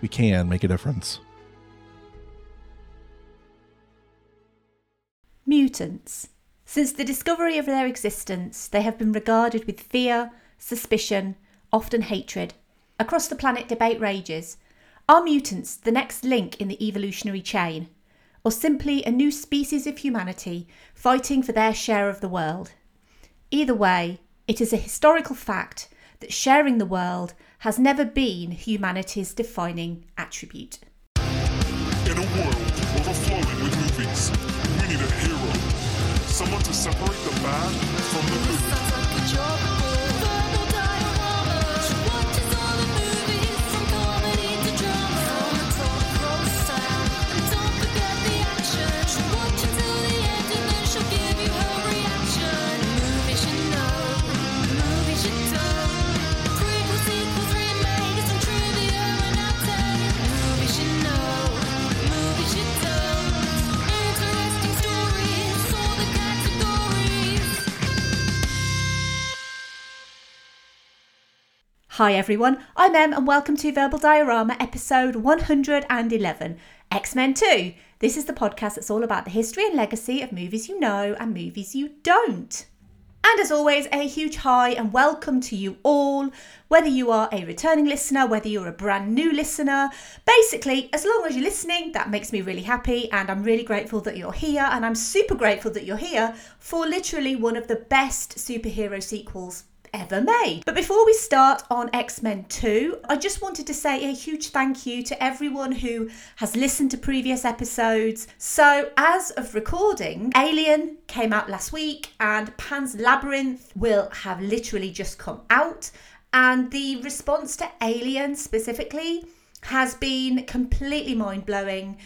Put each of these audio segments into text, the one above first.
we can make a difference. Mutants. Since the discovery of their existence, they have been regarded with fear, suspicion, often hatred. Across the planet, debate rages. Are mutants the next link in the evolutionary chain? Or simply a new species of humanity fighting for their share of the world? Either way, it is a historical fact that sharing the world has never been humanity's defining attribute. In a world overflowing with movies, we need a hero. Someone to separate the bad from the good. Hi everyone, I'm Em and welcome to Verbal Diorama episode 111 X Men 2. This is the podcast that's all about the history and legacy of movies you know and movies you don't. And as always, a huge hi and welcome to you all, whether you are a returning listener, whether you're a brand new listener. Basically, as long as you're listening, that makes me really happy, and I'm really grateful that you're here. And I'm super grateful that you're here for literally one of the best superhero sequels ever made. But before we start on X Men 2, I just wanted to say a huge thank you to everyone who has listened to previous episodes. So, as of recording, Alien came out last week, and Pan's Labyrinth will have literally just come out. And the response to Alien specifically has been completely mind blowing.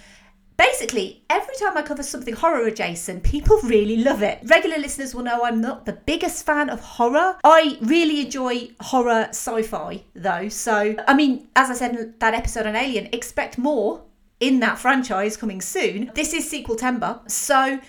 Basically, every time I cover something horror adjacent, people really love it. Regular listeners will know I'm not the biggest fan of horror. I really enjoy horror sci fi, though. So, I mean, as I said in that episode on Alien, expect more in that franchise coming soon. This is sequel timber. So,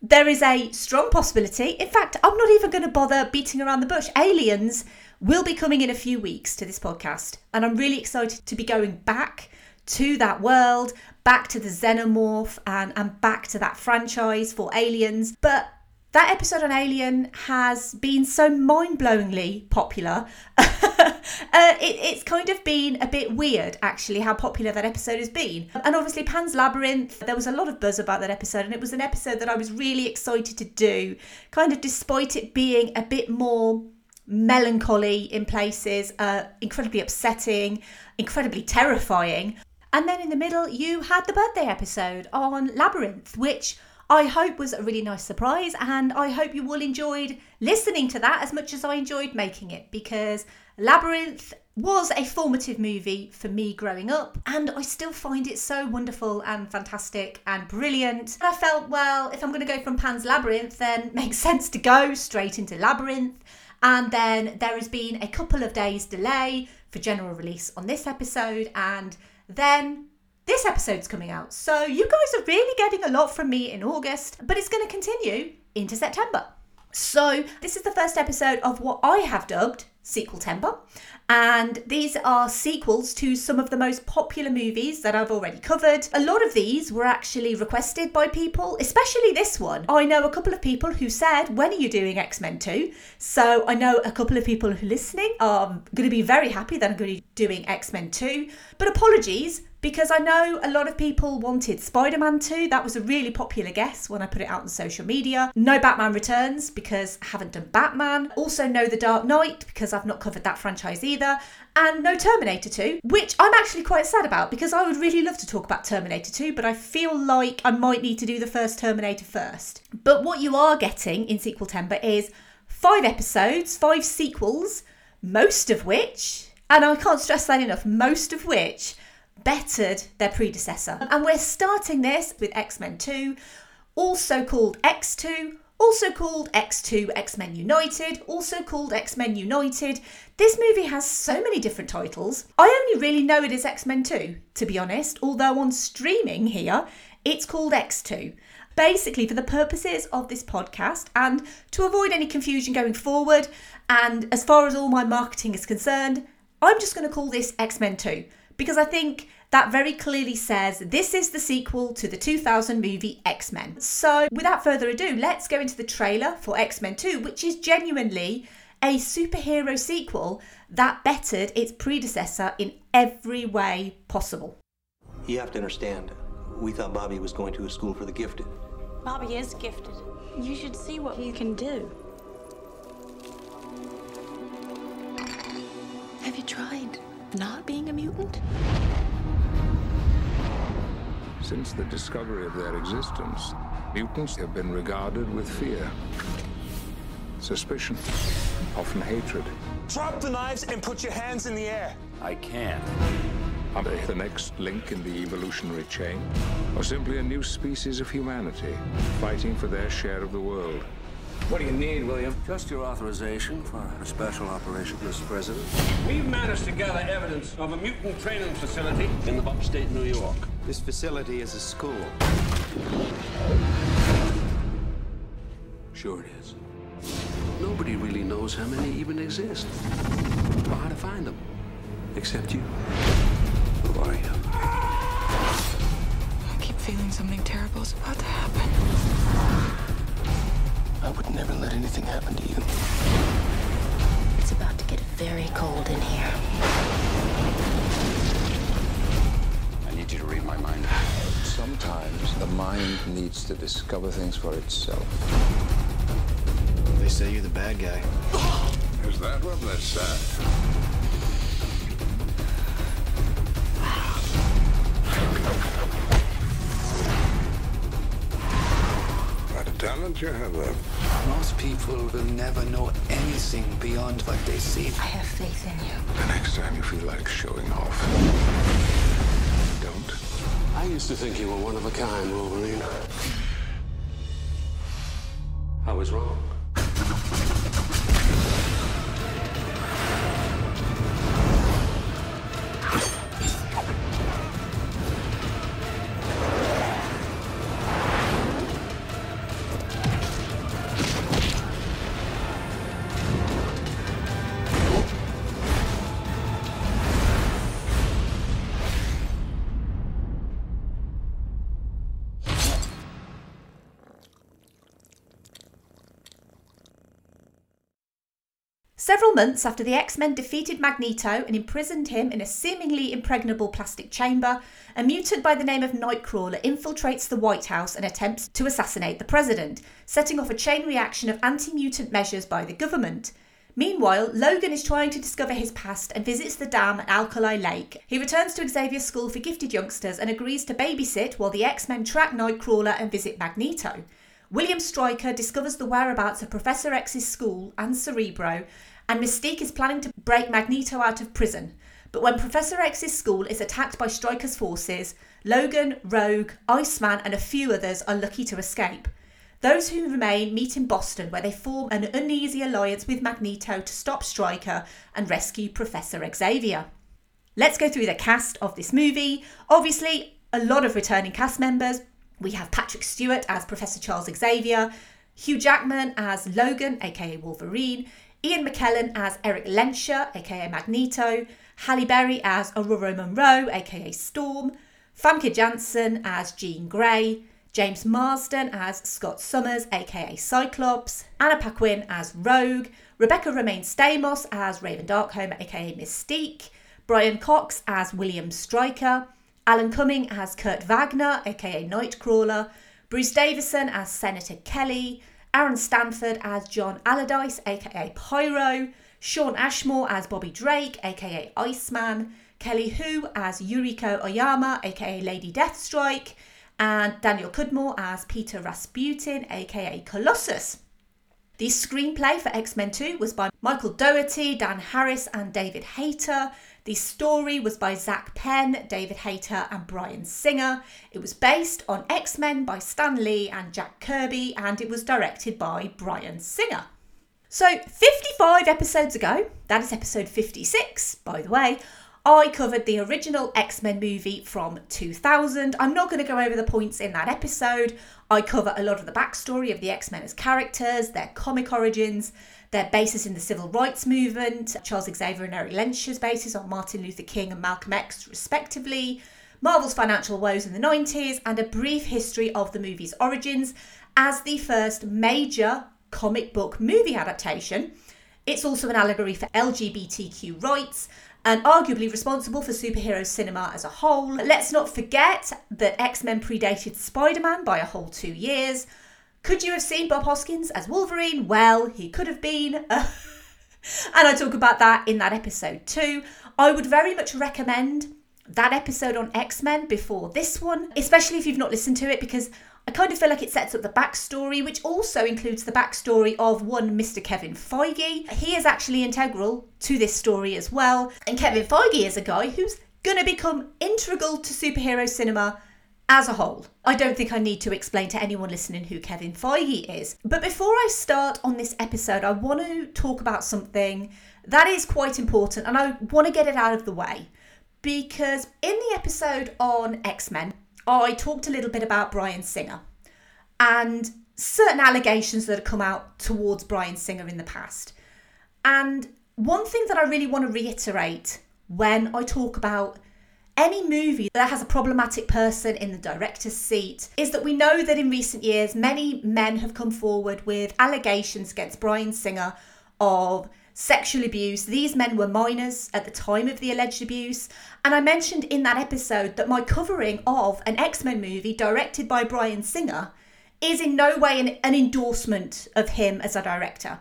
there is a strong possibility. In fact, I'm not even going to bother beating around the bush. Aliens will be coming in a few weeks to this podcast, and I'm really excited to be going back to that world, back to the xenomorph and, and back to that franchise for aliens. But that episode on Alien has been so mind blowingly popular. uh, it, it's kind of been a bit weird, actually, how popular that episode has been. And obviously, Pan's Labyrinth, there was a lot of buzz about that episode, and it was an episode that I was really excited to do, kind of despite it being a bit more melancholy in places, uh, incredibly upsetting, incredibly terrifying. And then in the middle, you had the birthday episode on Labyrinth, which I hope was a really nice surprise. And I hope you all enjoyed listening to that as much as I enjoyed making it because Labyrinth was a formative movie for me growing up, and I still find it so wonderful and fantastic and brilliant. And I felt, well, if I'm going to go from Pan's Labyrinth, then makes sense to go straight into Labyrinth. And then there has been a couple of days delay for general release on this episode, and then this episode's coming out. So you guys are really getting a lot from me in August, but it's going to continue into September. So this is the first episode of what I have dubbed Sequel Temper. And these are sequels to some of the most popular movies that I've already covered. A lot of these were actually requested by people, especially this one. I know a couple of people who said, When are you doing X Men 2? So I know a couple of people who are listening are going to be very happy that I'm going to be doing X Men 2. But apologies, because I know a lot of people wanted Spider Man 2. That was a really popular guess when I put it out on social media. No Batman Returns because I haven't done Batman. Also, no The Dark Knight because I've not covered that franchise either. And no Terminator 2, which I'm actually quite sad about because I would really love to talk about Terminator 2, but I feel like I might need to do the first Terminator first. But what you are getting in Sequel Timber is five episodes, five sequels, most of which, and I can't stress that enough, most of which bettered their predecessor. And we're starting this with X Men 2, also called X2, also called X2 X Men United, also called X Men United. This movie has so many different titles. I only really know it as X Men 2, to be honest, although on streaming here, it's called X2. Basically, for the purposes of this podcast and to avoid any confusion going forward, and as far as all my marketing is concerned, I'm just going to call this X Men 2 because I think that very clearly says this is the sequel to the 2000 movie X Men. So, without further ado, let's go into the trailer for X Men 2, which is genuinely a superhero sequel that bettered its predecessor in every way possible. You have to understand, we thought Bobby was going to a school for the gifted. Bobby is gifted. You should see what he can do. Have you tried not being a mutant? Since the discovery of their existence, mutants have been regarded with fear, suspicion, often hatred. Drop the knives and put your hands in the air. I can't. Are they the next link in the evolutionary chain? Or simply a new species of humanity fighting for their share of the world? What do you need, William? Just your authorization for a special operation, Mr. President. We've managed to gather evidence of a mutant training facility in the upstate New York. This facility is a school. Sure it is. Nobody really knows how many even exist. Or how to find them. Except you. Who are you? I keep feeling something terrible is about to happen. I would never let anything happen to you. It's about to get very cold in here. I need you to read my mind. Sometimes the mind needs to discover things for itself. They say you're the bad guy. Is that what they said? What a talent you have there. Most people will never know anything beyond what they see. I have faith in you. The next time you feel like showing off, don't. I used to think you were one of a kind, Wolverine. I was wrong. Several months after the X Men defeated Magneto and imprisoned him in a seemingly impregnable plastic chamber, a mutant by the name of Nightcrawler infiltrates the White House and attempts to assassinate the president, setting off a chain reaction of anti mutant measures by the government. Meanwhile, Logan is trying to discover his past and visits the dam at Alkali Lake. He returns to Xavier's school for gifted youngsters and agrees to babysit while the X Men track Nightcrawler and visit Magneto. William Stryker discovers the whereabouts of Professor X's school and Cerebro, and Mystique is planning to break Magneto out of prison. But when Professor X's school is attacked by Stryker's forces, Logan, Rogue, Iceman, and a few others are lucky to escape. Those who remain meet in Boston, where they form an uneasy alliance with Magneto to stop Stryker and rescue Professor Xavier. Let's go through the cast of this movie. Obviously, a lot of returning cast members. We have Patrick Stewart as Professor Charles Xavier, Hugh Jackman as Logan, aka Wolverine, Ian McKellen as Eric Lehnsherr, aka Magneto, Halle Berry as Ororo Munroe, aka Storm, Famke Janssen as Jean Grey, James Marsden as Scott Summers, aka Cyclops, Anna Paquin as Rogue, Rebecca Romijn Stamos as Raven Darkholme, aka Mystique, Brian Cox as William Stryker, Alan Cumming as Kurt Wagner, aka Nightcrawler, Bruce Davison as Senator Kelly, Aaron Stanford as John Allardyce, aka Pyro, Shawn Ashmore as Bobby Drake, aka Iceman, Kelly Hu as Yuriko Oyama, aka Lady Deathstrike, and Daniel Cudmore as Peter Rasputin, aka Colossus. The screenplay for X Men 2 was by Michael Dougherty, Dan Harris, and David Hayter. The story was by Zak Penn, David Hayter, and Bryan Singer. It was based on X Men by Stan Lee and Jack Kirby, and it was directed by Bryan Singer. So, 55 episodes ago, that is episode 56, by the way, I covered the original X Men movie from 2000. I'm not going to go over the points in that episode. I cover a lot of the backstory of the X Men as characters, their comic origins, their basis in the civil rights movement, Charles Xavier and Eric Lehnsherr's basis on Martin Luther King and Malcolm X, respectively, Marvel's financial woes in the 90s, and a brief history of the movie's origins as the first major comic book movie adaptation. It's also an allegory for LGBTQ rights and arguably responsible for superhero cinema as a whole. Let's not forget that X Men predated Spider Man by a whole two years. Could you have seen Bob Hoskins as Wolverine? Well, he could have been. and I talk about that in that episode too. I would very much recommend that episode on X Men before this one, especially if you've not listened to it, because I kind of feel like it sets up the backstory, which also includes the backstory of one Mr. Kevin Feige. He is actually integral to this story as well. And Kevin Feige is a guy who's going to become integral to superhero cinema as a whole. I don't think I need to explain to anyone listening who Kevin Feige is. But before I start on this episode, I want to talk about something that is quite important and I want to get it out of the way. Because in the episode on X Men, I talked a little bit about Bryan Singer and certain allegations that have come out towards Bryan Singer in the past. And one thing that I really want to reiterate when I talk about any movie that has a problematic person in the director's seat is that we know that in recent years many men have come forward with allegations against Bryan Singer of sexual abuse. These men were minors at the time of the alleged abuse. And I mentioned in that episode that my covering of an X Men movie directed by Bryan Singer is in no way an, an endorsement of him as a director.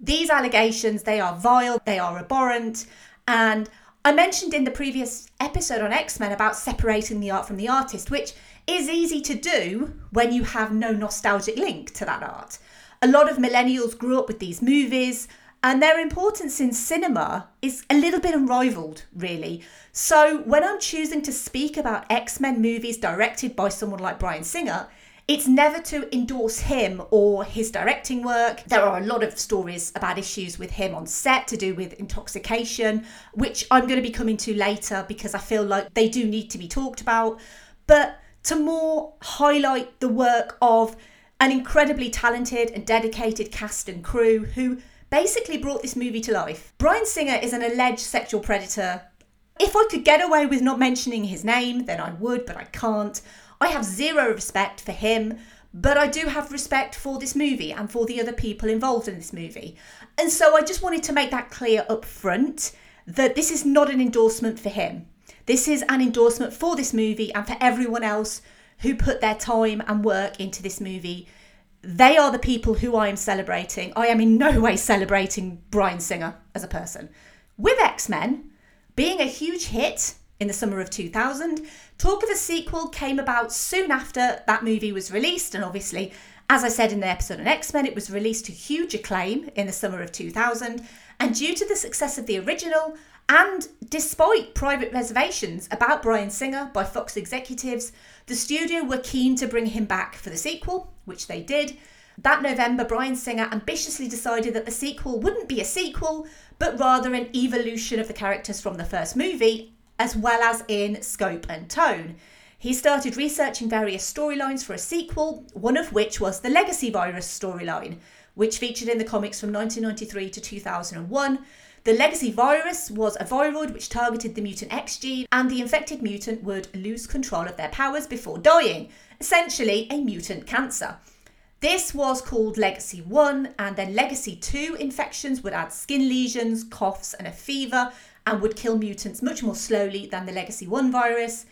These allegations, they are vile, they are abhorrent, and I mentioned in the previous episode on X Men about separating the art from the artist, which is easy to do when you have no nostalgic link to that art. A lot of millennials grew up with these movies, and their importance in cinema is a little bit unrivaled, really. So, when I'm choosing to speak about X Men movies directed by someone like Bryan Singer, it's never to endorse him or his directing work. There are a lot of stories about issues with him on set to do with intoxication, which I'm going to be coming to later because I feel like they do need to be talked about. But to more highlight the work of an incredibly talented and dedicated cast and crew who basically brought this movie to life. Bryan Singer is an alleged sexual predator. If I could get away with not mentioning his name, then I would, but I can't. I have zero respect for him, but I do have respect for this movie and for the other people involved in this movie. And so I just wanted to make that clear up front that this is not an endorsement for him. This is an endorsement for this movie and for everyone else who put their time and work into this movie they are the people who I am celebrating. I am in no way celebrating Bryan Singer as a person. With X Men being a huge hit in the summer of 2000, talk of a sequel came about soon after that movie was released, and obviously, as I said in the episode on X Men, it was released to huge acclaim in the summer of 2000. And due to the success of the original, and despite private reservations about Bryan Singer by Fox executives, the studio were keen to bring him back for the sequel, which they did. That November, Bryan Singer ambitiously decided that the sequel wouldn't be a sequel, but rather an evolution of the characters from the first movie, as well as in scope and tone. He started researching various storylines for a sequel, one of which was the Legacy Virus storyline, which featured in the comics from 1993 to 2001 the legacy virus was a viroid which targeted the mutant X gene, and the infected mutant would lose control of their powers before dying, essentially, a mutant cancer. This was called Legacy 1, and then Legacy 2 infections would add skin lesions, coughs, and a fever, and would kill mutants much more slowly than the Legacy 1 virus.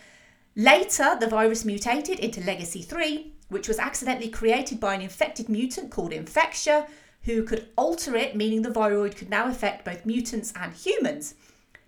Later, the virus mutated into Legacy 3, which was accidentally created by an infected mutant called Infectia, who could alter it, meaning the viroid could now affect both mutants and humans.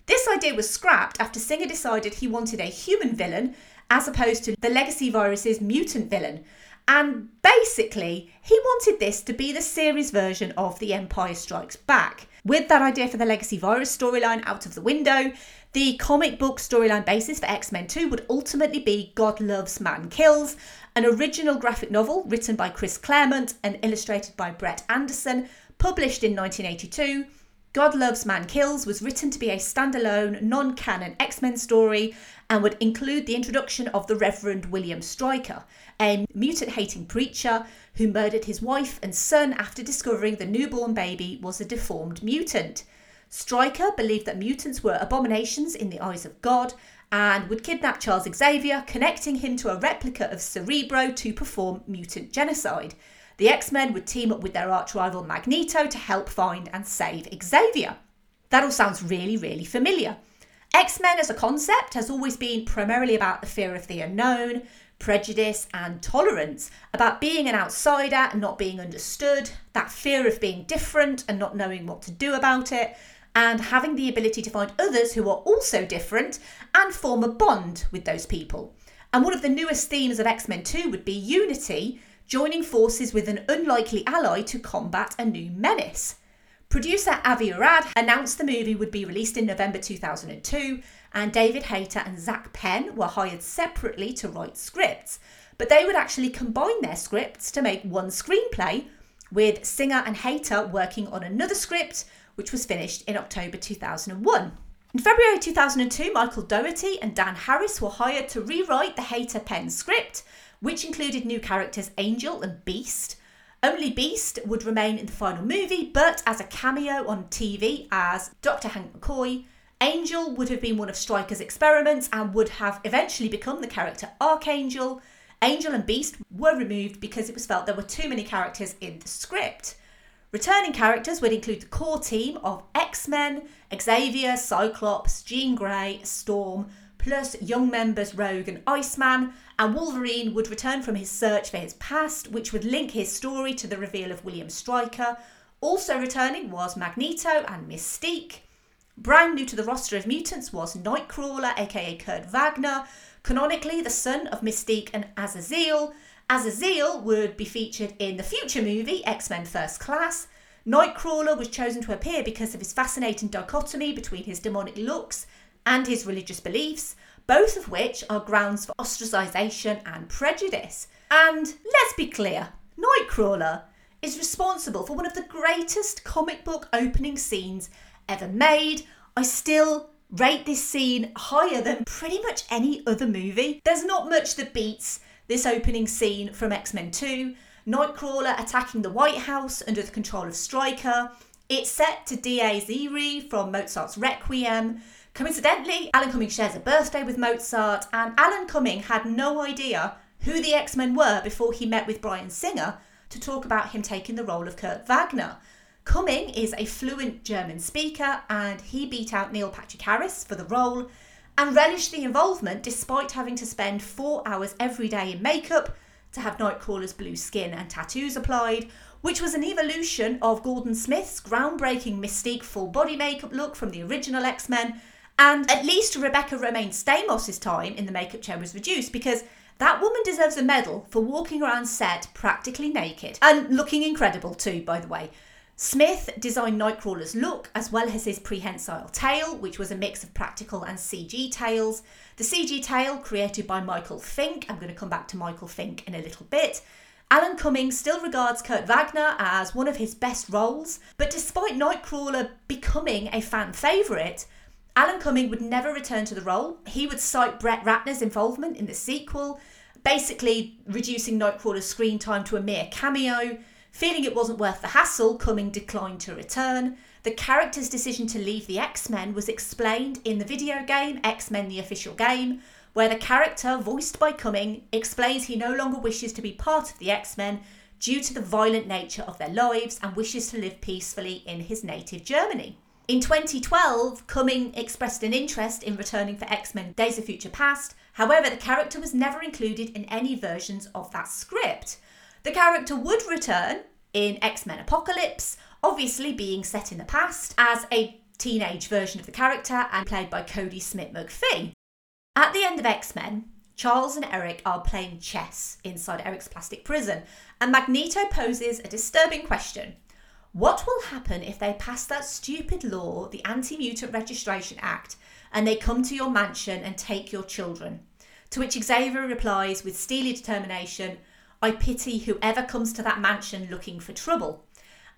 This idea was scrapped after Singer decided he wanted a human villain as opposed to the Legacy virus's mutant villain. And basically, he wanted this to be the series version of The Empire Strikes Back. With that idea for the Legacy virus storyline out of the window, the comic book storyline basis for X Men 2 would ultimately be God Loves, Man Kills, an original graphic novel written by Chris Claremont and illustrated by Brent Anderson, published in 1982. God Loves, Man Kills was written to be a standalone, non canon X Men story and would include the introduction of the Reverend William Stryker, a mutant hating preacher who murdered his wife and son after discovering the newborn baby was a deformed mutant. Stryker believed that mutants were abominations in the eyes of God and would kidnap Charles Xavier, connecting him to a replica of Cerebro to perform mutant genocide. The X Men would team up with their arch rival Magneto to help find and save Xavier. That all sounds really, really familiar. X Men as a concept has always been primarily about the fear of the unknown, prejudice, and tolerance, about being an outsider and not being understood, that fear of being different and not knowing what to do about it, and having the ability to find others who are also different and form a bond with those people. And one of the newest themes of X Men 2 would be unity, joining forces with an unlikely ally to combat a new menace. Producer Avi Arad announced the movie would be released in November 2002, and David Hayter and Zak Penn were hired separately to write scripts. But they would actually combine their scripts to make one screenplay, with Singer and Hayter working on another script, which was finished in October 2001. In February 2002, Michael Dougherty and Dan Harris were hired to rewrite the Hayter Penn script, which included new characters Angel and Beast. Only Beast would remain in the final movie, but as a cameo on TV as Dr. Hank McCoy. Angel would have been one of Stryker's experiments and would have eventually become the character Archangel. Angel and Beast were removed because it was felt there were too many characters in the script. Returning characters would include the core team of X Men, Xavier, Cyclops, Jean Grey, Storm, plus young members Rogue and Iceman, and Wolverine would return from his search for his past, which would link his story to the reveal of William Stryker. Also returning was Magneto and Mystique. Brand new to the roster of mutants was Nightcrawler, aka Kurt Wagner, canonically the son of Mystique and Azazel, Azazel would be featured in the future movie X Men First Class. Nightcrawler was chosen to appear because of his fascinating dichotomy between his demonic looks and his religious beliefs, both of which are grounds for ostracisation and prejudice. And let's be clear Nightcrawler is responsible for one of the greatest comic book opening scenes ever made. I still rate this scene higher than pretty much any other movie. There's not much that beats this opening scene from X Men 2, Nightcrawler attacking the White House under the control of Stryker. It's set to Dies Irae from Mozart's Requiem. Coincidentally, Alan Cumming shares a birthday with Mozart, and Alan Cumming had no idea who the X Men were before he met with Bryan Singer to talk about him taking the role of Kurt Wagner. Cumming is a fluent German speaker, and he beat out Neil Patrick Harris for the role and relished the involvement despite having to spend four hours every day in makeup to have Nightcrawler's blue skin and tattoos applied, which was an evolution of Gordon Smith's groundbreaking Mystique full body makeup look from the original X Men. And at least Rebecca Romijn Stamos' time in the makeup chair was reduced because that woman deserves a medal for walking around set practically naked and looking incredible too, by the way. Smith designed Nightcrawler's look as well as his prehensile tail, which was a mix of practical and CG tails. The CG tail, created by Michael Fink, I'm going to come back to Michael Fink in a little bit. Alan Cumming still regards Kurt Wagner as one of his best roles, but despite Nightcrawler becoming a fan favourite, Alan Cumming would never return to the role. He would cite Brett Ratner's involvement in the sequel, basically reducing Nightcrawler's screen time to a mere cameo. Feeling it wasn't worth the hassle, Cumming declined to return. The character's decision to leave the X Men was explained in the video game X Men The Official Game, where the character, voiced by Cumming, explains he no longer wishes to be part of the X Men due to the violent nature of their lives and wishes to live peacefully in his native Germany. In 2012, Cumming expressed an interest in returning for X Men Days of Future Past. However, the character was never included in any versions of that script. The character would return in X Men Apocalypse, obviously being set in the past, as a teenage version of the character and played by Kodi Smit McPhee. At the end of X Men, Charles and Eric are playing chess inside Eric's plastic prison, and Magneto poses a disturbing question. What will happen if they pass that stupid law, the Anti Mutant Registration Act, and they come to your mansion and take your children? To which Xavier replies with steely determination, I pity whoever comes to that mansion looking for trouble.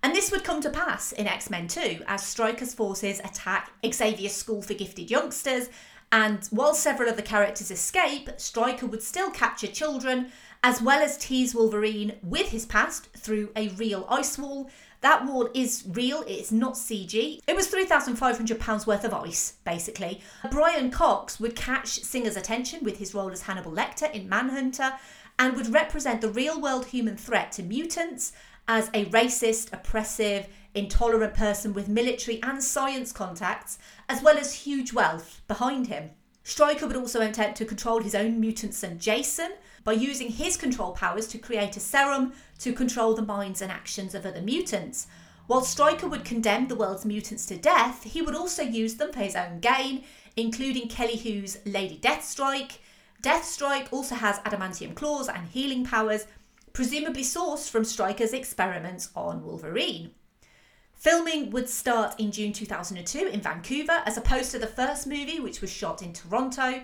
And this would come to pass in X Men 2 as Stryker's forces attack Xavier's school for gifted youngsters. And while several of the characters escape, Stryker would still capture children as well as tease Wolverine with his past through a real ice wall. That wall is real, it's not CG. It was £3,500 worth of ice, basically. Brian Cox would catch Singer's attention with his role as Hannibal Lecter in Manhunter and would represent the real world human threat to mutants as a racist, oppressive, intolerant person with military and science contacts, as well as huge wealth behind him. Stryker would also attempt to control his own mutant son Jason by using his control powers to create a serum to control the minds and actions of other mutants. While Stryker would condemn the world's mutants to death, he would also use them for his own gain, including Kelly Hu's Lady Deathstrike. Deathstrike also has adamantium claws and healing powers, presumably sourced from Stryker's experiments on Wolverine. Filming would start in June 2002 in Vancouver, as opposed to the first movie, which was shot in Toronto.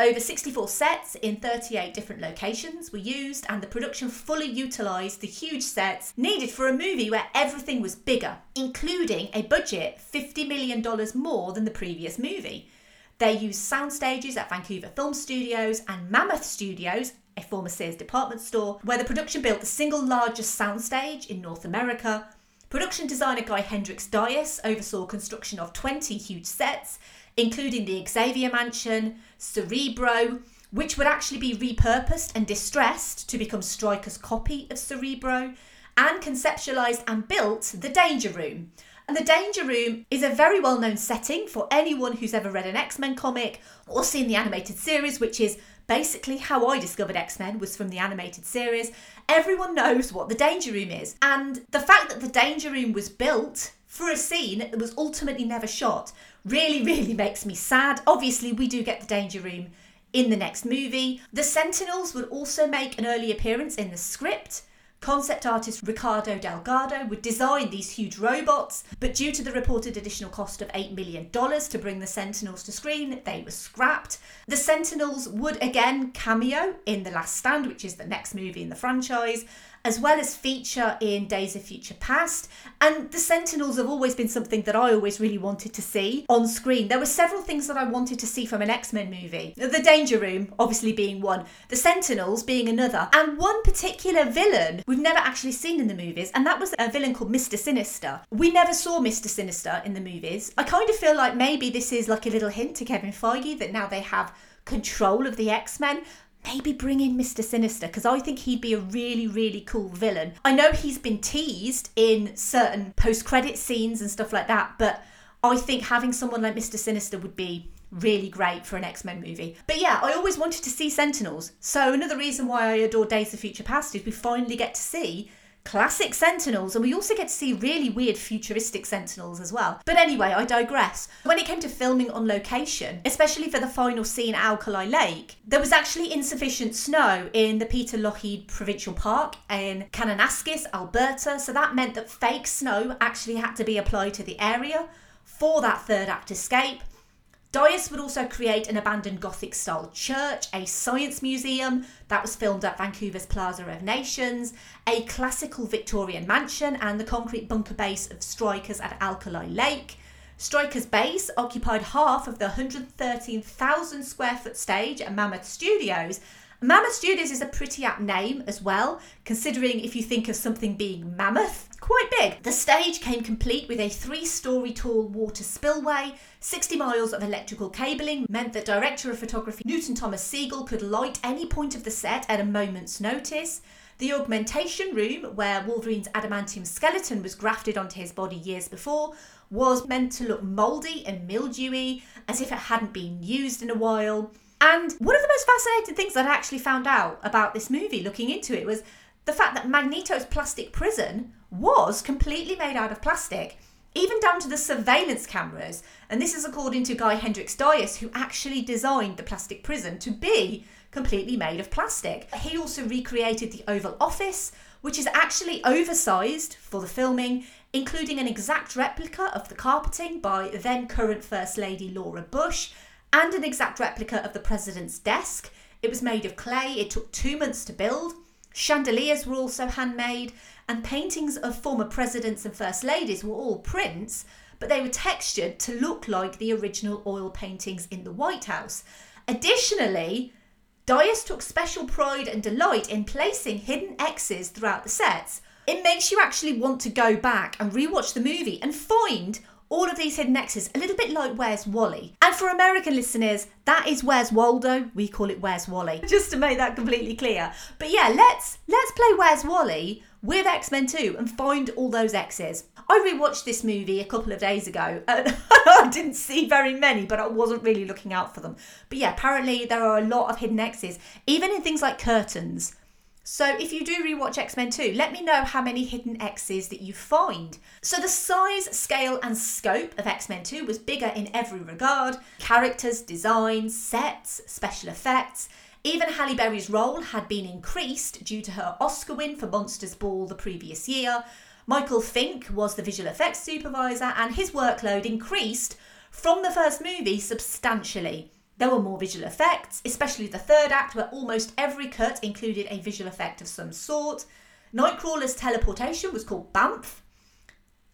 Over 64 sets in 38 different locations were used, and the production fully utilised the huge sets needed for a movie where everything was bigger, including a budget $50 million more than the previous movie. They used sound stages at Vancouver Film Studios and Mammoth Studios, a former Sears department store, where the production built the single largest soundstage in North America. Production designer Guy Hendrix Dyas oversaw construction of 20 huge sets, including the Xavier Mansion, Cerebro, which would actually be repurposed and distressed to become Stryker's copy of Cerebro, and conceptualised and built the Danger Room. And the Danger Room is a very well known setting for anyone who's ever read an X Men comic or seen the animated series, which is basically how I discovered X Men was from the animated series. Everyone knows what the Danger Room is. And the fact that the Danger Room was built for a scene that was ultimately never shot really, really makes me sad. Obviously, we do get the Danger Room in the next movie. The Sentinels would also make an early appearance in the script. Concept artist Ricardo Delgado would design these huge robots, but due to the reported additional cost of $8 million to bring the Sentinels to screen, they were scrapped. The Sentinels would again cameo in The Last Stand, which is the next movie in the franchise, as well as feature in Days of Future Past. And the Sentinels have always been something that I always really wanted to see on screen. There were several things that I wanted to see from an X Men movie. The Danger Room, obviously, being one, the Sentinels being another, and one particular villain we've never actually seen in the movies, and that was a villain called Mr. Sinister. We never saw Mr. Sinister in the movies. I kind of feel like maybe this is like a little hint to Kevin Feige that now they have control of the X Men maybe bring in Mr. Sinister because I think he'd be a really, really cool villain. I know he's been teased in certain post credit scenes and stuff like that, but I think having someone like Mr. Sinister would be really great for an X Men movie. But yeah, I always wanted to see Sentinels. So another reason why I adore Days of Future Past is we finally get to see classic Sentinels, and we also get to see really weird futuristic Sentinels as well. But anyway, I digress. When it came to filming on location, especially for the final scene at Alkali Lake, there was actually insufficient snow in the Peter Lougheed Provincial Park in Kananaskis, Alberta, so that meant that fake snow actually had to be applied to the area for that third act escape. Dyas would also create an abandoned Gothic style church, a science museum that was filmed at Vancouver's Plaza of Nations, a classical Victorian mansion, and the concrete bunker base of Stryker's at Alkali Lake. Stryker's base occupied half of the 113,000 square foot stage at Mammoth Studios. Mammoth Studios is a pretty apt name as well, considering if you think of something being mammoth, quite big. The stage came complete with a three story tall water spillway. 60 miles of electrical cabling meant that director of photography Newton Thomas Sigel could light any point of the set at a moment's notice. The augmentation room, where Wolverine's adamantium skeleton was grafted onto his body years before, was meant to look mouldy and mildewy, as if it hadn't been used in a while. And one of the most fascinating things that I actually found out about this movie looking into it was the fact that Magneto's plastic prison was completely made out of plastic, even down to the surveillance cameras. And this is according to Guy Hendrix Dyas, who actually designed the plastic prison to be completely made of plastic. He also recreated the Oval Office, which is actually oversized for the filming, including an exact replica of the carpeting by then current First Lady Laura Bush and an exact replica of the President's desk. It was made of clay, it took two months to build. Chandeliers were also handmade, and paintings of former presidents and first ladies were all prints, but they were textured to look like the original oil paintings in the White House. Additionally, Dyas took special pride and delight in placing hidden X's throughout the sets. It makes you actually want to go back and rewatch the movie and find all of these hidden X's, a little bit like Where's Wally. And for American listeners, that is Where's Waldo. We call it Where's Wally, just to make that completely clear. But yeah, let's let's play Where's Wally with X-Men 2 and find all those X's. I rewatched this movie a couple of days ago and I didn't see very many, but I wasn't really looking out for them. But yeah, apparently there are a lot of hidden X's, even in things like curtains. So if you do rewatch X-Men 2, let me know how many hidden X's that you find. So the size, scale and scope of X-Men 2 was bigger in every regard. Characters, designs, sets, special effects. Even Halle Berry's role had been increased due to her Oscar win for Monsters Ball the previous year. Michael Fink was the visual effects supervisor and his workload increased from the first movie substantially. There were more visual effects, especially the third act, where almost every cut included a visual effect of some sort. Nightcrawler's teleportation was called BAMF,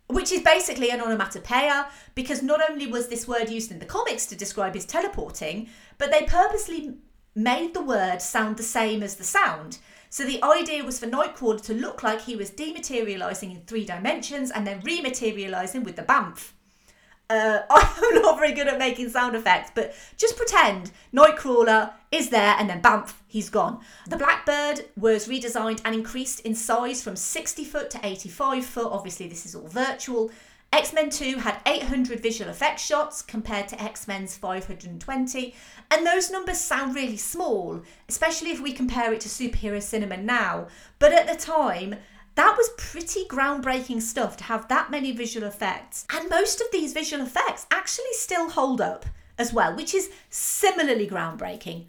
which is basically an onomatopoeia because not only was this word used in the comics to describe his teleporting, but they purposely made the word sound the same as the sound. So the idea was for Nightcrawler to look like he was dematerializing in three dimensions and then rematerializing with the BAMF. Uh, I'm not very good at making sound effects, but just pretend Nightcrawler is there and then bamf, he's gone. The Blackbird was redesigned and increased in size from 60 foot to 85 foot. Obviously, this is all virtual. X Men 2 had 800 visual effects shots compared to X Men's 520, and those numbers sound really small, especially if we compare it to superhero cinema now. But at the time, that was pretty groundbreaking stuff to have that many visual effects. And most of these visual effects actually still hold up as well, which is similarly groundbreaking.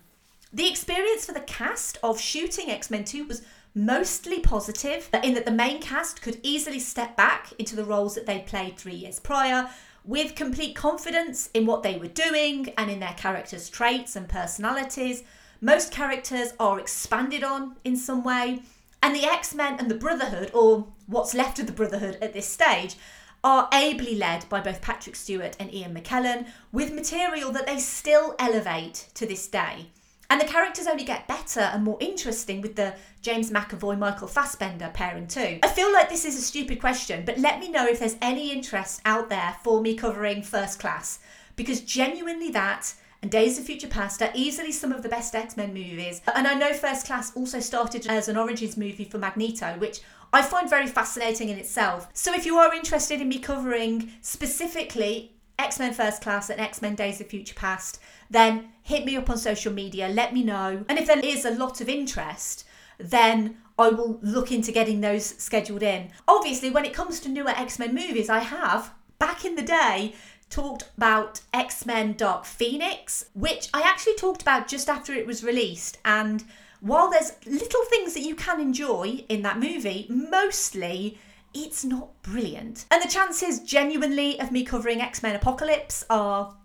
The experience for the cast of shooting X Men 2 was mostly positive, in that the main cast could easily step back into the roles that they'd played three years prior with complete confidence in what they were doing and in their characters' traits and personalities. Most characters are expanded on in some way, and the X Men and the Brotherhood, or what's left of the Brotherhood at this stage, are ably led by both Patrick Stewart and Ian McKellen with material that they still elevate to this day. And the characters only get better and more interesting with the James McAvoy Michael Fassbender pairing too. I feel like this is a stupid question, but let me know if there's any interest out there for me covering First Class, because genuinely that and Days of Future Past are easily some of the best X Men movies. And I know First Class also started as an Origins movie for Magneto, which I find very fascinating in itself. So if you are interested in me covering specifically X Men First Class and X Men Days of Future Past, then hit me up on social media, let me know. And if there is a lot of interest, then I will look into getting those scheduled in. Obviously, when it comes to newer X Men movies, I have, back in the day, talked about X Men Dark Phoenix, which I actually talked about just after it was released. And while there's little things that you can enjoy in that movie, mostly it's not brilliant. And the chances genuinely of me covering X Men Apocalypse are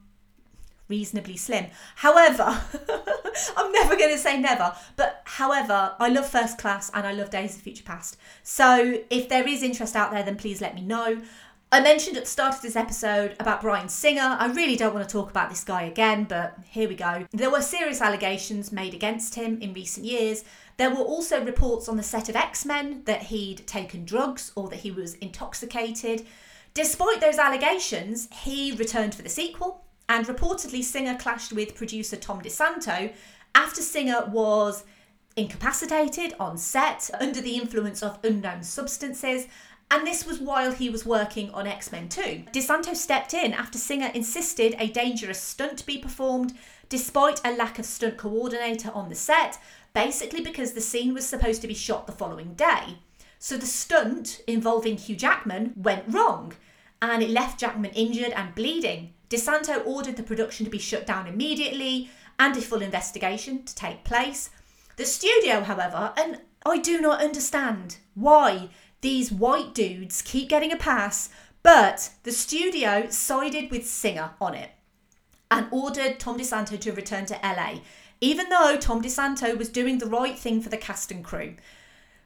reasonably slim. However, I'm never going to say never, but however, I love First Class and I love Days of the Future Past. So if there is interest out there, then please let me know. I mentioned at the start of this episode about Bryan Singer. I really don't want to talk about this guy again, but here we go. There were serious allegations made against him in recent years. There were also reports on the set of X Men that he'd taken drugs or that he was intoxicated. Despite those allegations, he returned for the sequel, and reportedly Singer clashed with producer Tom DeSanto after Singer was incapacitated on set under the influence of unknown substances and this was while he was working on X Men 2. DeSanto stepped in after Singer insisted a dangerous stunt be performed. despite a lack of stunt coordinator on the set, basically because the scene was supposed to be shot the following day. So the stunt involving Hugh Jackman went wrong and it left Jackman injured and bleeding. DeSanto ordered the production to be shut down immediately and a full investigation to take place. The studio, however, and I do not understand why these white dudes keep getting a pass, but the studio sided with Singer on it and ordered Tom DeSanto to return to LA, even though Tom DeSanto was doing the right thing for the cast and crew.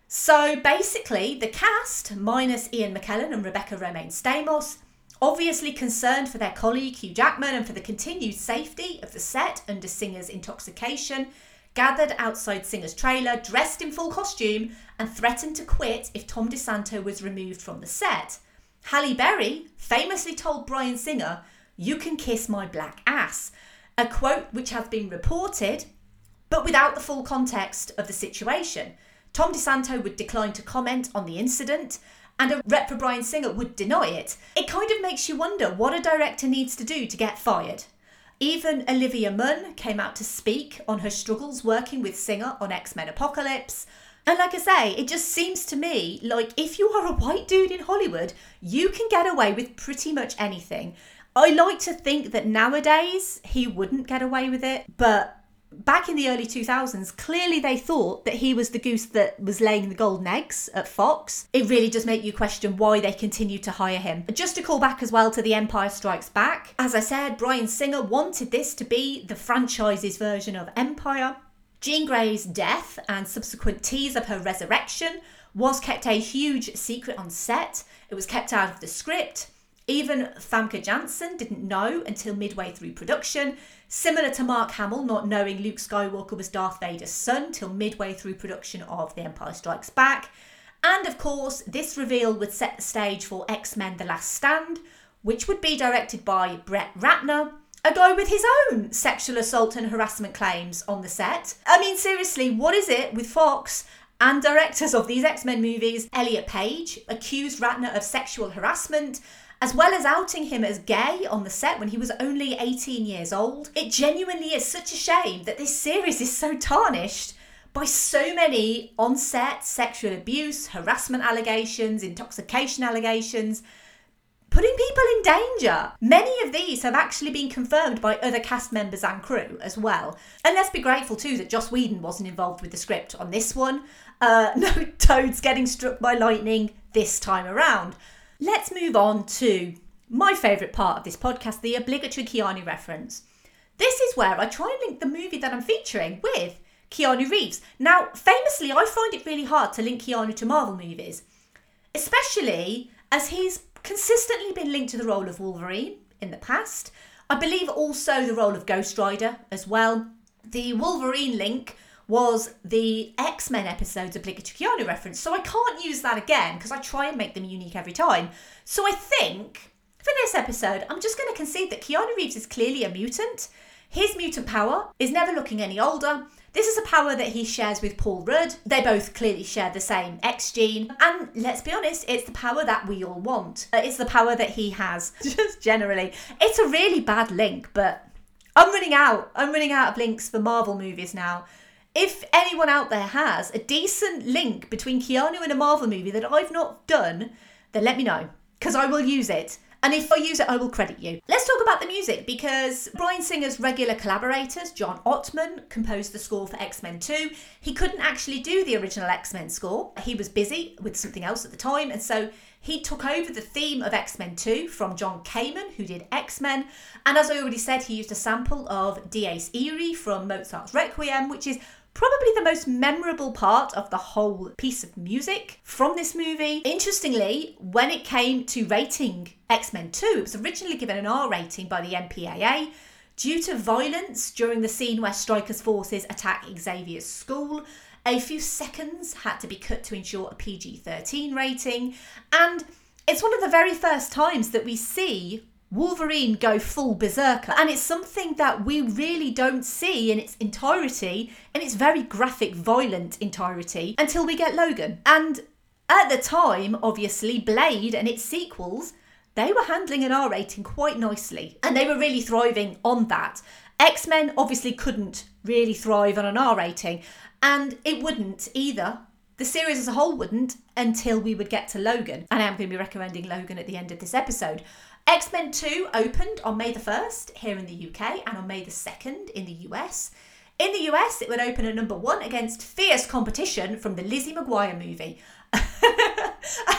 So basically, the cast, minus Ian McKellen and Rebecca Romijn Stamos, obviously concerned for their colleague Hugh Jackman and for the continued safety of the set under Singer's intoxication, gathered outside Singer's trailer, dressed in full costume, and threatened to quit if Tom DeSanto was removed from the set. Halle Berry famously told Bryan Singer, You can kiss my black ass, a quote which has been reported, but without the full context of the situation. Tom DeSanto would decline to comment on the incident, and a rep for Bryan Singer would deny it. It kind of makes you wonder what a director needs to do to get fired. Even Olivia Munn came out to speak on her struggles working with Singer on X Men Apocalypse. And like I say, it just seems to me like if you are a white dude in Hollywood, you can get away with pretty much anything. I like to think that nowadays he wouldn't get away with it, but back in the early 2000s, clearly they thought that he was the goose that was laying the golden eggs at Fox. It really does make you question why they continue to hire him. Just to call back as well to The Empire Strikes Back, as I said, Bryan Singer wanted this to be the franchise's version of Empire. Jean Grey's death and subsequent tease of her resurrection was kept a huge secret on set. It was kept out of the script. Even Famke Janssen didn't know until midway through production, similar to Mark Hamill not knowing Luke Skywalker was Darth Vader's son till midway through production of The Empire Strikes Back. And of course, this reveal would set the stage for X Men The Last Stand, which would be directed by Brett Ratner, a guy with his own sexual assault and harassment claims on the set. I mean, seriously, what is it with Fox and directors of these X Men movies? Elliot Page accused Ratner of sexual harassment as well as outing him as gay on the set when he was only 18 years old. It genuinely is such a shame that this series is so tarnished by so many on set sexual abuse, harassment allegations, intoxication allegations. Putting people in danger. Many of these have actually been confirmed by other cast members and crew as well. And let's be grateful too that Joss Whedon wasn't involved with the script on this one. Uh, no toads getting struck by lightning this time around. Let's move on to my favourite part of this podcast the obligatory Keanu reference. This is where I try and link the movie that I'm featuring with Keanu Reeves. Now, famously, I find it really hard to link Keanu to Marvel movies, especially as he's consistently been linked to the role of Wolverine in the past. I believe also the role of Ghost Rider as well. The Wolverine link was the X Men episode's obligatory Keanu reference. So I can't use that again because I try and make them unique every time. So I think for this episode, I'm just going to concede that Keanu Reeves is clearly a mutant. His mutant power is never looking any older. This is a power that he shares with Paul Rudd. They both clearly share the same X gene. And let's be honest, it's the power that we all want. Uh, it's the power that he has, just generally. It's a really bad link, but I'm running out. I'm running out of links for Marvel movies now if anyone out there has a decent link between Keanu and a Marvel movie that I've not done, then let me know because I will use it. And if I use it, I will credit you. Let's talk about the music because Bryan Singer's regular collaborators, John Ottman, composed the score for X Men 2. He couldn't actually do the original X Men score, he was busy with something else at the time, and so he took over the theme of X Men 2 from John Kamen, who did X Men. And as I already said, he used a sample of Dies Irae from Mozart's Requiem, which is probably the most memorable part of the whole piece of music from this movie. Interestingly, when it came to rating X Men 2, it was originally given an R rating by the MPAA due to violence during the scene where Stryker's forces attack Xavier's school. A few seconds had to be cut to ensure a PG 13 rating, and it's one of the very first times that we see Wolverine go full berserker. And it's something that we really don't see in its entirety, in its very graphic, violent entirety, until we get Logan. And at the time, obviously, Blade and its sequels, they were handling an R rating quite nicely. And they were really thriving on that. X Men obviously couldn't really thrive on an R rating, and it wouldn't either. The series as a whole wouldn't until we would get to Logan. And I am going to be recommending Logan at the end of this episode. X Men 2 opened on May the 1st here in the UK and on May the 2nd in the US. In the US, it would open at number one against fierce competition from the Lizzie McGuire movie.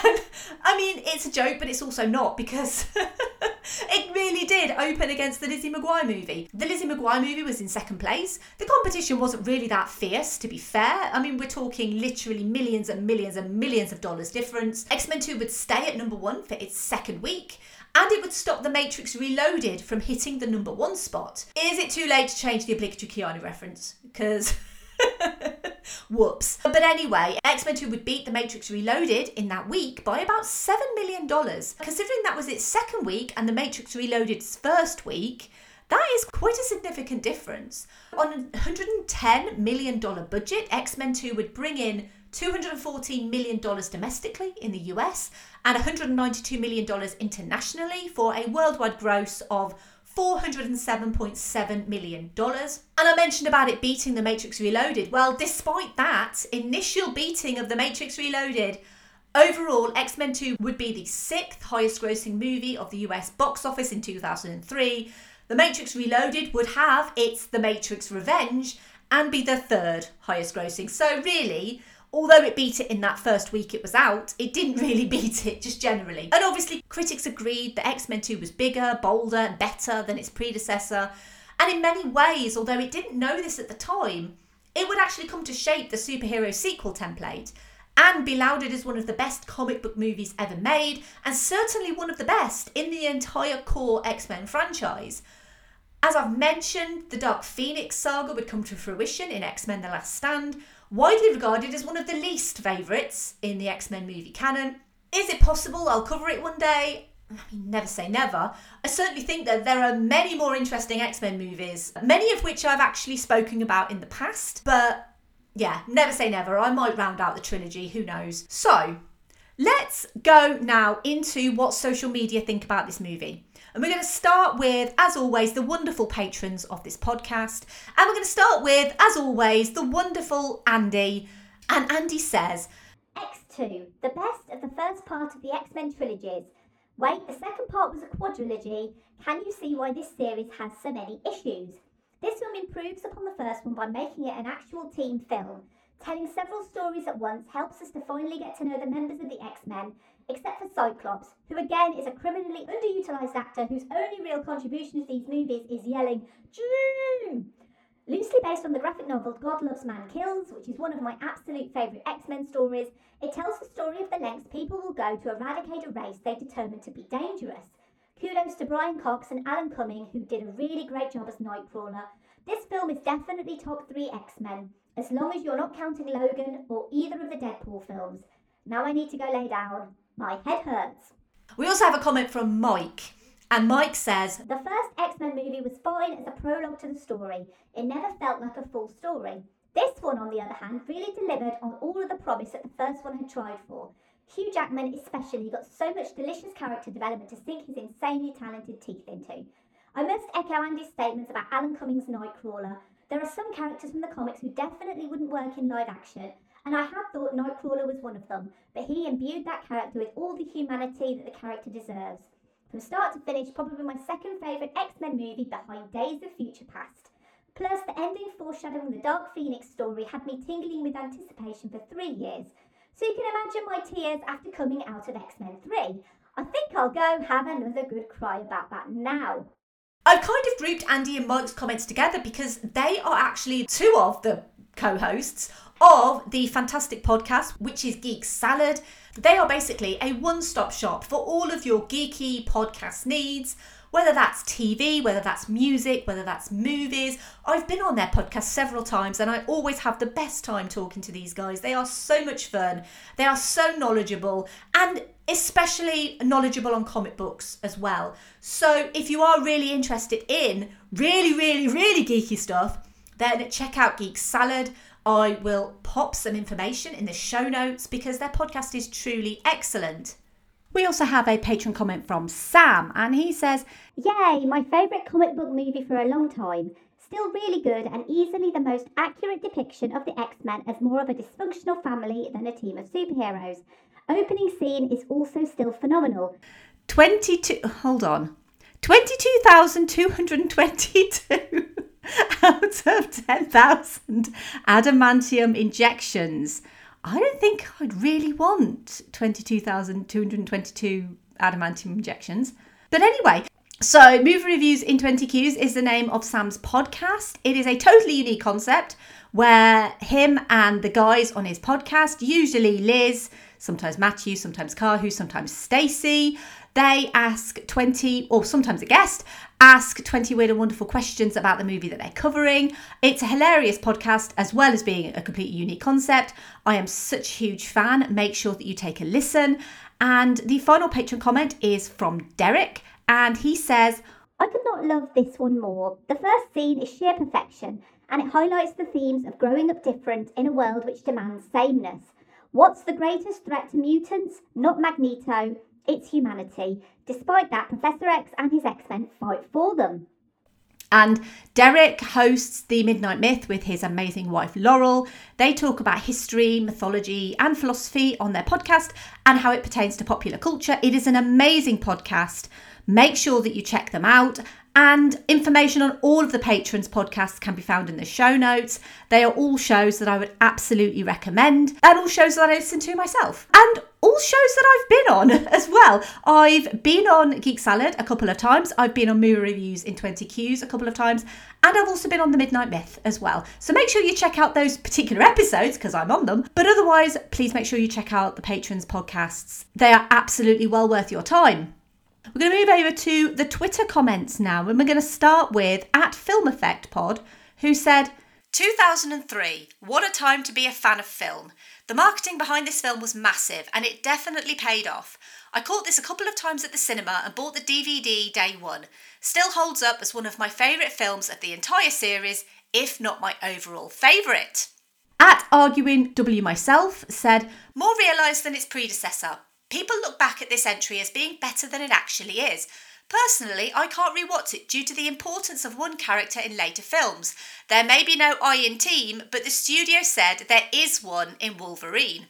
and, I mean, it's a joke, but it's also not because it really did open against the Lizzie McGuire movie. The Lizzie McGuire movie was in second place. The competition wasn't really that fierce, to be fair. I mean, we're talking literally millions and millions and millions of dollars difference. X Men 2 would stay at number one for its second week and it would stop The Matrix Reloaded from hitting the number one spot. Is it too late to change the obligatory Keanu reference? Because. Whoops. But anyway, X Men 2 would beat The Matrix Reloaded in that week by about $7 million. Considering that was its second week and The Matrix Reloaded's first week, that is quite a significant difference. On a $110 million budget, X Men 2 would bring in $214 million domestically in the US and $192 million internationally for a worldwide gross of $407.7 million. And I mentioned about it beating The Matrix Reloaded. Well, despite that initial beating of The Matrix Reloaded, overall, X Men 2 would be the sixth highest grossing movie of the US box office in 2003. The Matrix Reloaded would have its The Matrix Revenge and be the third highest grossing. So, really, although it beat it in that first week it was out, it didn't really beat it just generally. And obviously, critics agreed that X Men 2 was bigger, bolder, and better than its predecessor. And in many ways, although it didn't know this at the time, it would actually come to shape the superhero sequel template and be lauded as one of the best comic book movies ever made, and certainly one of the best in the entire core X Men franchise. As I've mentioned, the Dark Phoenix saga would come to fruition in X Men The Last Stand, widely regarded as one of the least favourites in the X Men movie canon. Is it possible I'll cover it one day? I mean, never say never. I certainly think that there are many more interesting X Men movies, many of which I've actually spoken about in the past, but yeah, never say never. I might round out the trilogy, who knows. So, let's go now into what social media think about this movie. And we're going to start with, as always, the wonderful patrons of this podcast. And we're going to start with, as always, the wonderful Andy. And Andy says, X2, the best of the first part of the X Men trilogies. Wait, the second part was a quadrilogy. Can you see why this series has so many issues? This film improves upon the first one by making it an actual team film. Telling several stories at once helps us to finally get to know the members of the X Men except for Cyclops, who again is a criminally underutilized actor whose only real contribution to these movies is yelling, Jean! Loosely based on the graphic novel God Loves Man Kills, which is one of my absolute favourite X Men stories, it tells the story of the lengths people will go to eradicate a race they determined to be dangerous. Kudos to Brian Cox and Alan Cumming, who did a really great job as Nightcrawler. This film is definitely top three X Men, as long as you're not counting Logan or either of the Deadpool films. Now I need to go lay down. My head hurts. We also have a comment from Mike. And Mike says The first X Men movie was fine as a prologue to the story. It never felt like a full story. This one, on the other hand, really delivered on all of the promise that the first one had tried for. Hugh Jackman, especially, got so much delicious character development to sink his insanely talented teeth into. I must echo Andy's statements about Alan Cummings' Nightcrawler. There are some characters from the comics who definitely wouldn't work in live action, and I had thought Nightcrawler was one of them, but he imbued that character with all the humanity that the character deserves. From start to finish, probably my second favourite X Men movie behind Days of Future Past. Plus, the ending foreshadowing the Dark Phoenix story had me tingling with anticipation for three years. So you can imagine my tears after coming out of X Men 3. I think I'll go have another good cry about that now. I've kind of grouped Andy and Mike's comments together because they are actually two of the co hosts of the fantastic podcast, which is Geek Salad. They are basically a one stop shop for all of your geeky podcast needs, whether that's TV, whether that's music, whether that's movies. I've been on their podcast several times and I always have the best time talking to these guys. They are so much fun, they are so knowledgeable, and especially knowledgeable on comic books as well. So if you are really interested in really, really, really geeky stuff, then check out Geek Salad. I will pop some information in the show notes because their podcast is truly excellent. We also have a patron comment from Sam, and he says, Yay, my favourite comic book movie for a long time. still really good and easily the most accurate depiction of the X Men as more of a dysfunctional family than a team of superheroes. Opening scene is also still phenomenal. 22 hold on 22,222 out of 10,000 adamantium injections. I don't think I'd really want 22,222 adamantium injections. But anyway, so Movie Reviews in 20 Qs is the name of Sam's podcast. It is a totally unique concept where him and the guys on his podcast, usually Liz, sometimes Matthew, sometimes Kahu, sometimes Stacey, they ask 20, or sometimes a guest, ask 20 weird and wonderful questions about the movie that they're covering. It's a hilarious podcast as well as being a completely unique concept. I am such a huge fan. Make sure that you take a listen. And the final patron comment is from Derek, and he says, I could not love this one more. The first scene is sheer perfection, and it highlights the themes of growing up different in a world which demands sameness. What's the greatest threat to mutants? Not Magneto, it's humanity. Despite that, Professor X and his X Men fight for them. And Derek hosts the Midnight Myth with his amazing wife Laurel. They talk about history, mythology, and philosophy on their podcast and how it pertains to popular culture. It is an amazing podcast. Make sure that you check them out. And information on all of the patrons' podcasts can be found in the show notes. They are all shows that I would absolutely recommend, and all shows that I listen to myself, and all shows that I've been on as well. I've been on Geek Salad a couple of times, I've been on Movie Reviews in 20 Qs a couple of times, and I've also been on The Midnight Myth as well. So make sure you check out those particular episodes because I'm on them. But otherwise, please make sure you check out the patrons' podcasts. They are absolutely well worth your time. We're going to move over to the Twitter comments now, and we're going to start with at Film Effect Pod, who said, 2003, what a time to be a fan of film. The marketing behind this film was massive and it definitely paid off. I caught this a couple of times at the cinema and bought the DVD day one. Still holds up as one of my favourite films of the entire series, if not my overall favourite. At Arguing W Myself said, more realised than its predecessor. People look back at this entry as being better than it actually is. Personally, I can't rewatch it due to the importance of one character in later films. There may be no I in team, but the studio said there is one in Wolverine.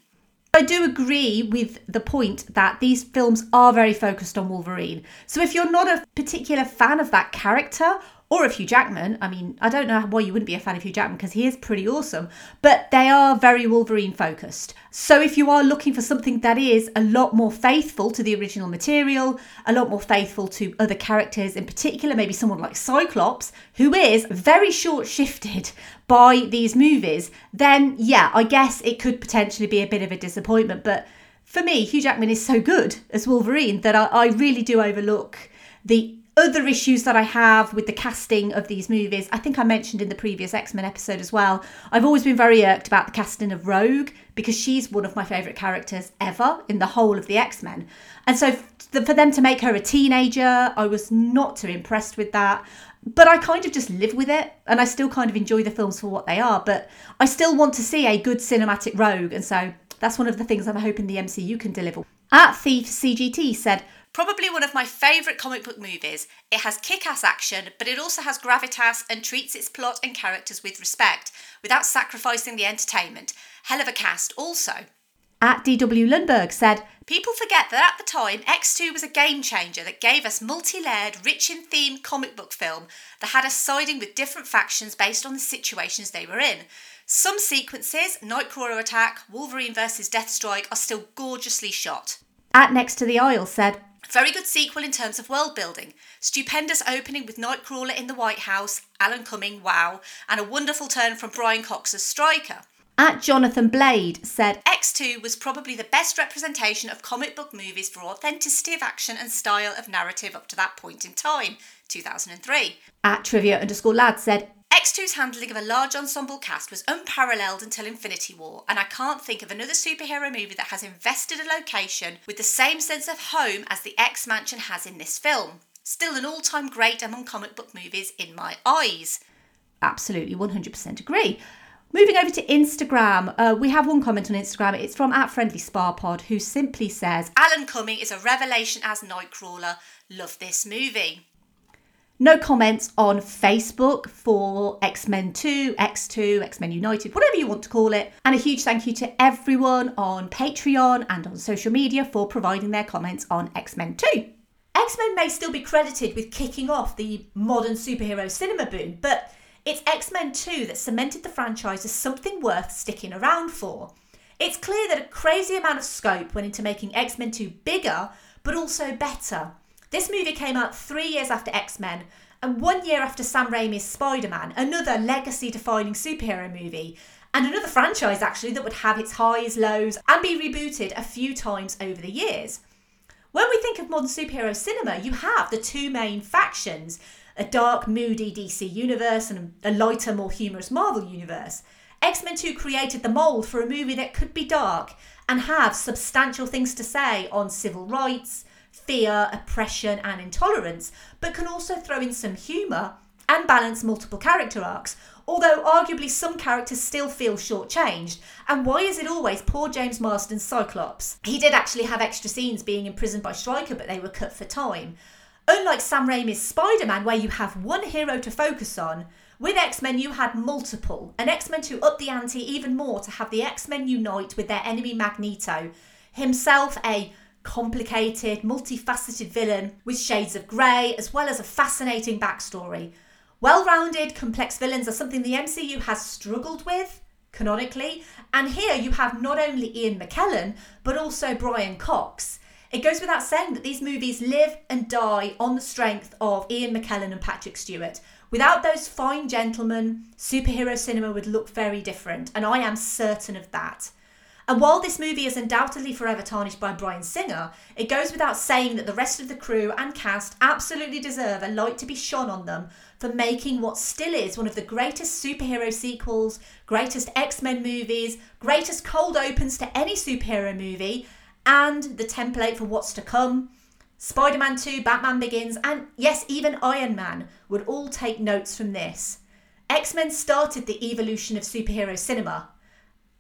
I do agree with the point that these films are very focused on Wolverine. So if you're not a particular fan of that character or of Hugh Jackman. I mean, I don't know why you wouldn't be a fan of Hugh Jackman because he is pretty awesome, but they are very Wolverine focused. So if you are looking for something that is a lot more faithful to the original material, a lot more faithful to other characters, in particular, maybe someone like Cyclops, who is very short shifted by these movies, then yeah, I guess it could potentially be a bit of a disappointment. But for me, Hugh Jackman is so good as Wolverine that I, I really do overlook the other issues that I have with the casting of these movies, I think I mentioned in the previous X Men episode as well. I've always been very irked about the casting of Rogue because she's one of my favourite characters ever in the whole of the X Men. And so for them to make her a teenager, I was not too impressed with that. But I kind of just live with it and I still kind of enjoy the films for what they are. But I still want to see a good cinematic Rogue. And so that's one of the things I'm hoping the MCU can deliver. At Thief CGT said, Probably one of my favourite comic book movies. It has kick ass action, but it also has gravitas and treats its plot and characters with respect, without sacrificing the entertainment. Hell of a cast, also. At DW Lundberg said, People forget that at the time, X2 was a game changer that gave us multi layered, rich in theme comic book film that had us siding with different factions based on the situations they were in. Some sequences, Nightcrawler attack, Wolverine versus Deathstrike, are still gorgeously shot. At Next to the Aisle said, very good sequel in terms of world building. Stupendous opening with Nightcrawler in the White House, Alan Cumming, wow, and a wonderful turn from Brian Cox as Stryker. At Jonathan Blade said X2 was probably the best representation of comic book movies for authenticity of action and style of narrative up to that point in time, 2003. At Trivia underscore lad said X2's handling of a large ensemble cast was unparalleled until Infinity War, and I can't think of another superhero movie that has invested a location with the same sense of home as the X Mansion has in this film. Still an all time great among comic book movies in my eyes. Absolutely, 100% agree. Moving over to Instagram, uh, we have one comment on Instagram. It's from at Friendly Spa Pod, who simply says, Alan Cumming is a revelation as Nightcrawler. Love this movie. No comments on Facebook for X Men 2, X2, X Men United, whatever you want to call it. And a huge thank you to everyone on Patreon and on social media for providing their comments on X Men 2. X Men may still be credited with kicking off the modern superhero cinema boom, but it's X Men 2 that cemented the franchise as something worth sticking around for. It's clear that a crazy amount of scope went into making X Men 2 bigger, but also better. This movie came out three years after X Men and one year after Sam Raimi's Spider Man, another legacy defining superhero movie, and another franchise actually that would have its highs, lows, and be rebooted a few times over the years. When we think of modern superhero cinema, you have the two main factions a dark, moody DC universe and a lighter, more humorous Marvel universe. X Men 2 created the mould for a movie that could be dark and have substantial things to say on civil rights, fear, oppression, and intolerance, but can also throw in some humour and balance multiple character arcs, although arguably some characters still feel shortchanged. And why is it always poor James Marsden's Cyclops? He did actually have extra scenes being imprisoned by Stryker, but they were cut for time. Unlike Sam Raimi's Spider Man, where you have one hero to focus on, with X Men, you had multiple, and X Men 2 upped the ante even more to have the X Men unite with their enemy Magneto, himself a complicated, multifaceted villain with shades of grey, as well as a fascinating backstory. Well rounded, complex villains are something the MCU has struggled with, canonically, and here you have not only Ian McKellen, but also Brian Cox. It goes without saying that these movies live and die on the strength of Ian McKellen and Patrick Stewart, Without those fine gentlemen, superhero cinema would look very different, and I am certain of that. And while this movie is undoubtedly forever tarnished by Bryan Singer, it goes without saying that the rest of the crew and cast absolutely deserve a light to be shone on them for making what still is one of the greatest superhero sequels, greatest X Men movies, greatest cold opens to any superhero movie, and the template for what's to come. Spider Man 2, Batman Begins, and yes, even Iron Man would all take notes from this. X Men started the evolution of superhero cinema,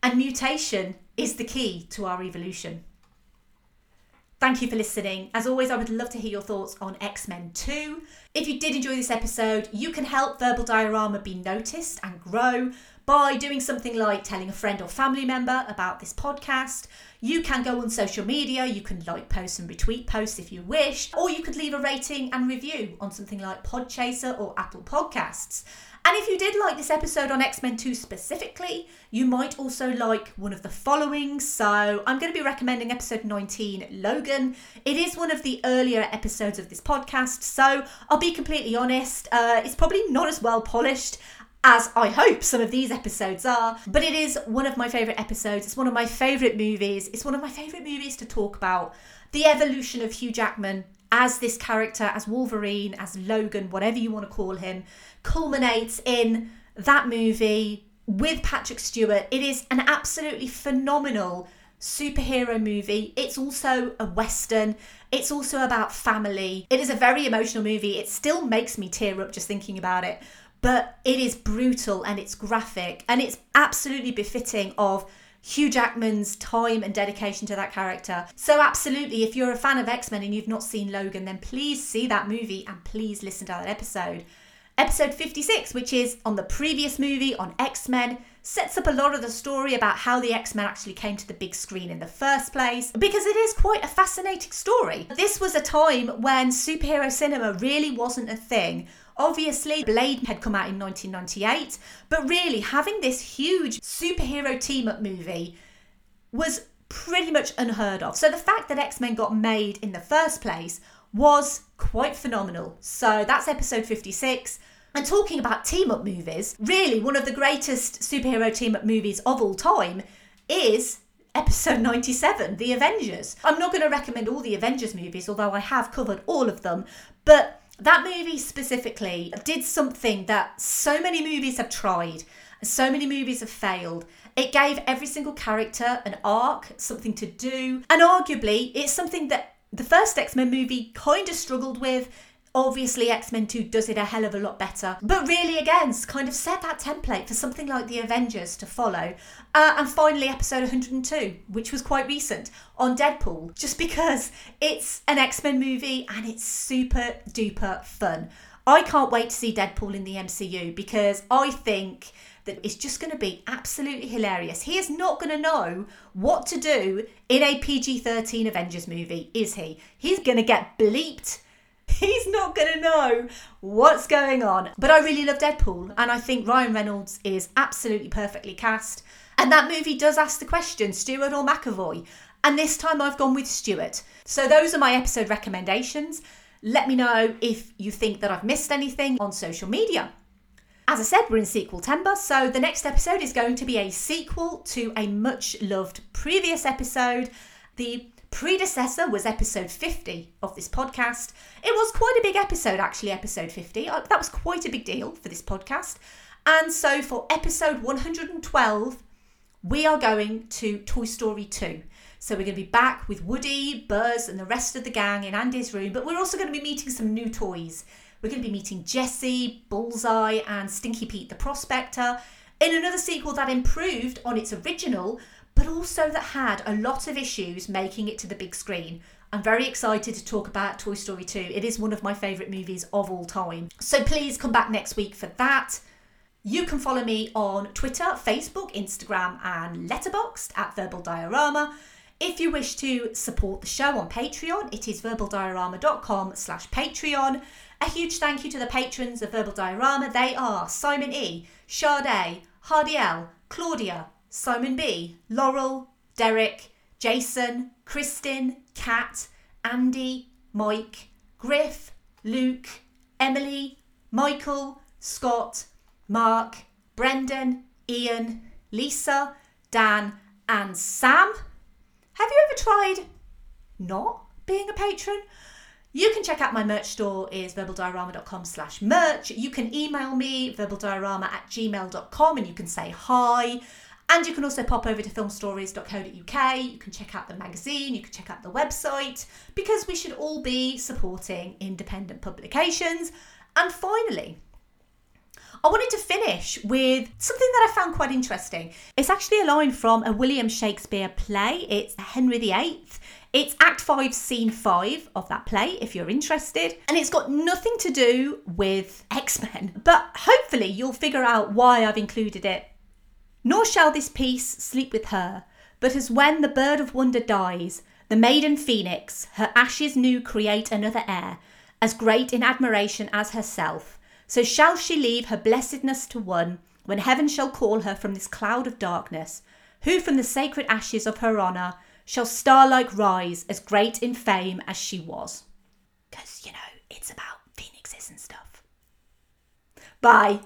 and mutation is the key to our evolution. Thank you for listening. As always, I would love to hear your thoughts on X Men 2. If you did enjoy this episode, you can help Verbal Diorama be noticed and grow by doing something like telling a friend or family member about this podcast. You can go on social media, you can like posts and retweet posts if you wish, or you could leave a rating and review on something like Podchaser or Apple Podcasts. And if you did like this episode on X Men 2 specifically, you might also like one of the following. So I'm going to be recommending episode 19, Logan. It is one of the earlier episodes of this podcast, so I'll be completely honest, uh, it's probably not as well polished as I hope some of these episodes are. But it is one of my favourite episodes. It's one of my favourite movies. It's one of my favourite movies to talk about. The evolution of Hugh Jackman as this character, as Wolverine, as Logan, whatever you want to call him, culminates in that movie with Patrick Stewart. It is an absolutely phenomenal superhero movie. It's also a western. It's also about family. It is a very emotional movie. It still makes me tear up just thinking about it but it is brutal and it's graphic and it's absolutely befitting of Hugh Jackman's time and dedication to that character. So, absolutely, if you're a fan of X Men and you've not seen Logan, then please see that movie and please listen to that episode. Episode 56, which is on the previous movie on X Men, sets up a lot of the story about how the X Men actually came to the big screen in the first place, because it is quite a fascinating story. This was a time when superhero cinema really wasn't a thing. Obviously, Blade had come out in 1998, but really having this huge superhero team up movie was pretty much unheard of. So the fact that X Men got made in the first place was quite phenomenal. So that's episode 56. And talking about team up movies, really one of the greatest superhero team up movies of all time is episode 97, The Avengers. I'm not going to recommend all the Avengers movies, although I have covered all of them, but that movie specifically did something that so many movies have tried, so many movies have failed. It gave every single character an arc, something to do, and arguably, it's something that the first X Men movie kind of struggled with Obviously, X Men 2 does it a hell of a lot better, but really, again, kind of set that template for something like the Avengers to follow. Uh, and finally, episode 102, which was quite recent, on Deadpool, just because it's an X Men movie and it's super duper fun. I can't wait to see Deadpool in the MCU because I think that it's just going to be absolutely hilarious. He is not going to know what to do in a PG 13 Avengers movie, is he? He's going to get bleeped. He's not going to know what's going on. But I really love Deadpool, and I think Ryan Reynolds is absolutely perfectly cast. And that movie does ask the question Stewart or McAvoy? And this time I've gone with Stewart. So those are my episode recommendations. Let me know if you think that I've missed anything on social media. As I said, we're in sequel timber, so the next episode is going to be a sequel to a much loved previous episode. The predecessor was episode 50 of this podcast. It was quite a big episode, actually, episode 50. Uh, That was quite a big deal for this podcast. And so for episode 112, we are going to Toy Story 2. So we're going to be back with Woody, Buzz, and the rest of the gang in Andy's room, but we're also going to be meeting some new toys. We're going to be meeting Jesse, Bullseye, and Stinky Pete the Prospector in another sequel that improved on its original, but also that had a lot of issues making it to the big screen. I'm very excited to talk about Toy Story 2. It is one of my favourite movies of all time. So please come back next week for that. You can follow me on Twitter, Facebook, Instagram, and Letterboxd at Verbal Diorama. If you wish to support the show on Patreon, it is verbaldiorama.com slash Patreon. A huge thank you to the patrons of Verbal Diorama. They are Simon E, Sade, Hardy L, Claudia, Simon B, Laurel, Derek, Jason, Kristin, Kat, Andy, Mike, Griff, Luke, Emily, Michael, Scott, Mark, Brendan, Ian, Lisa, Dan, and Sam. Have you ever tried not being a patron? You can check out my merch store is verbaldiorama.com slash merch. You can email me verbaldiorama at gmail.com and you can say hi. And you can also pop over to filmstories.co.uk. You can check out the magazine, you can check out the website, because we should all be supporting independent publications. And finally, I wanted to finish with something that I found quite interesting. It's actually a line from a William Shakespeare play. It's Henry VIII. It's Act 5, Scene 5 of that play, if you're interested. And it's got nothing to do with X Men, but hopefully you'll figure out why I've included it. Nor shall this piece sleep with her, but as when the bird of wonder dies, the maiden phoenix, her ashes new create another heir, as great in admiration as herself. So shall she leave her blessedness to one, when heaven shall call her from this cloud of darkness, who from the sacred ashes of her honour shall star-like rise, as great in fame as she was. Because, you know, it's about phoenixes and stuff. Bye.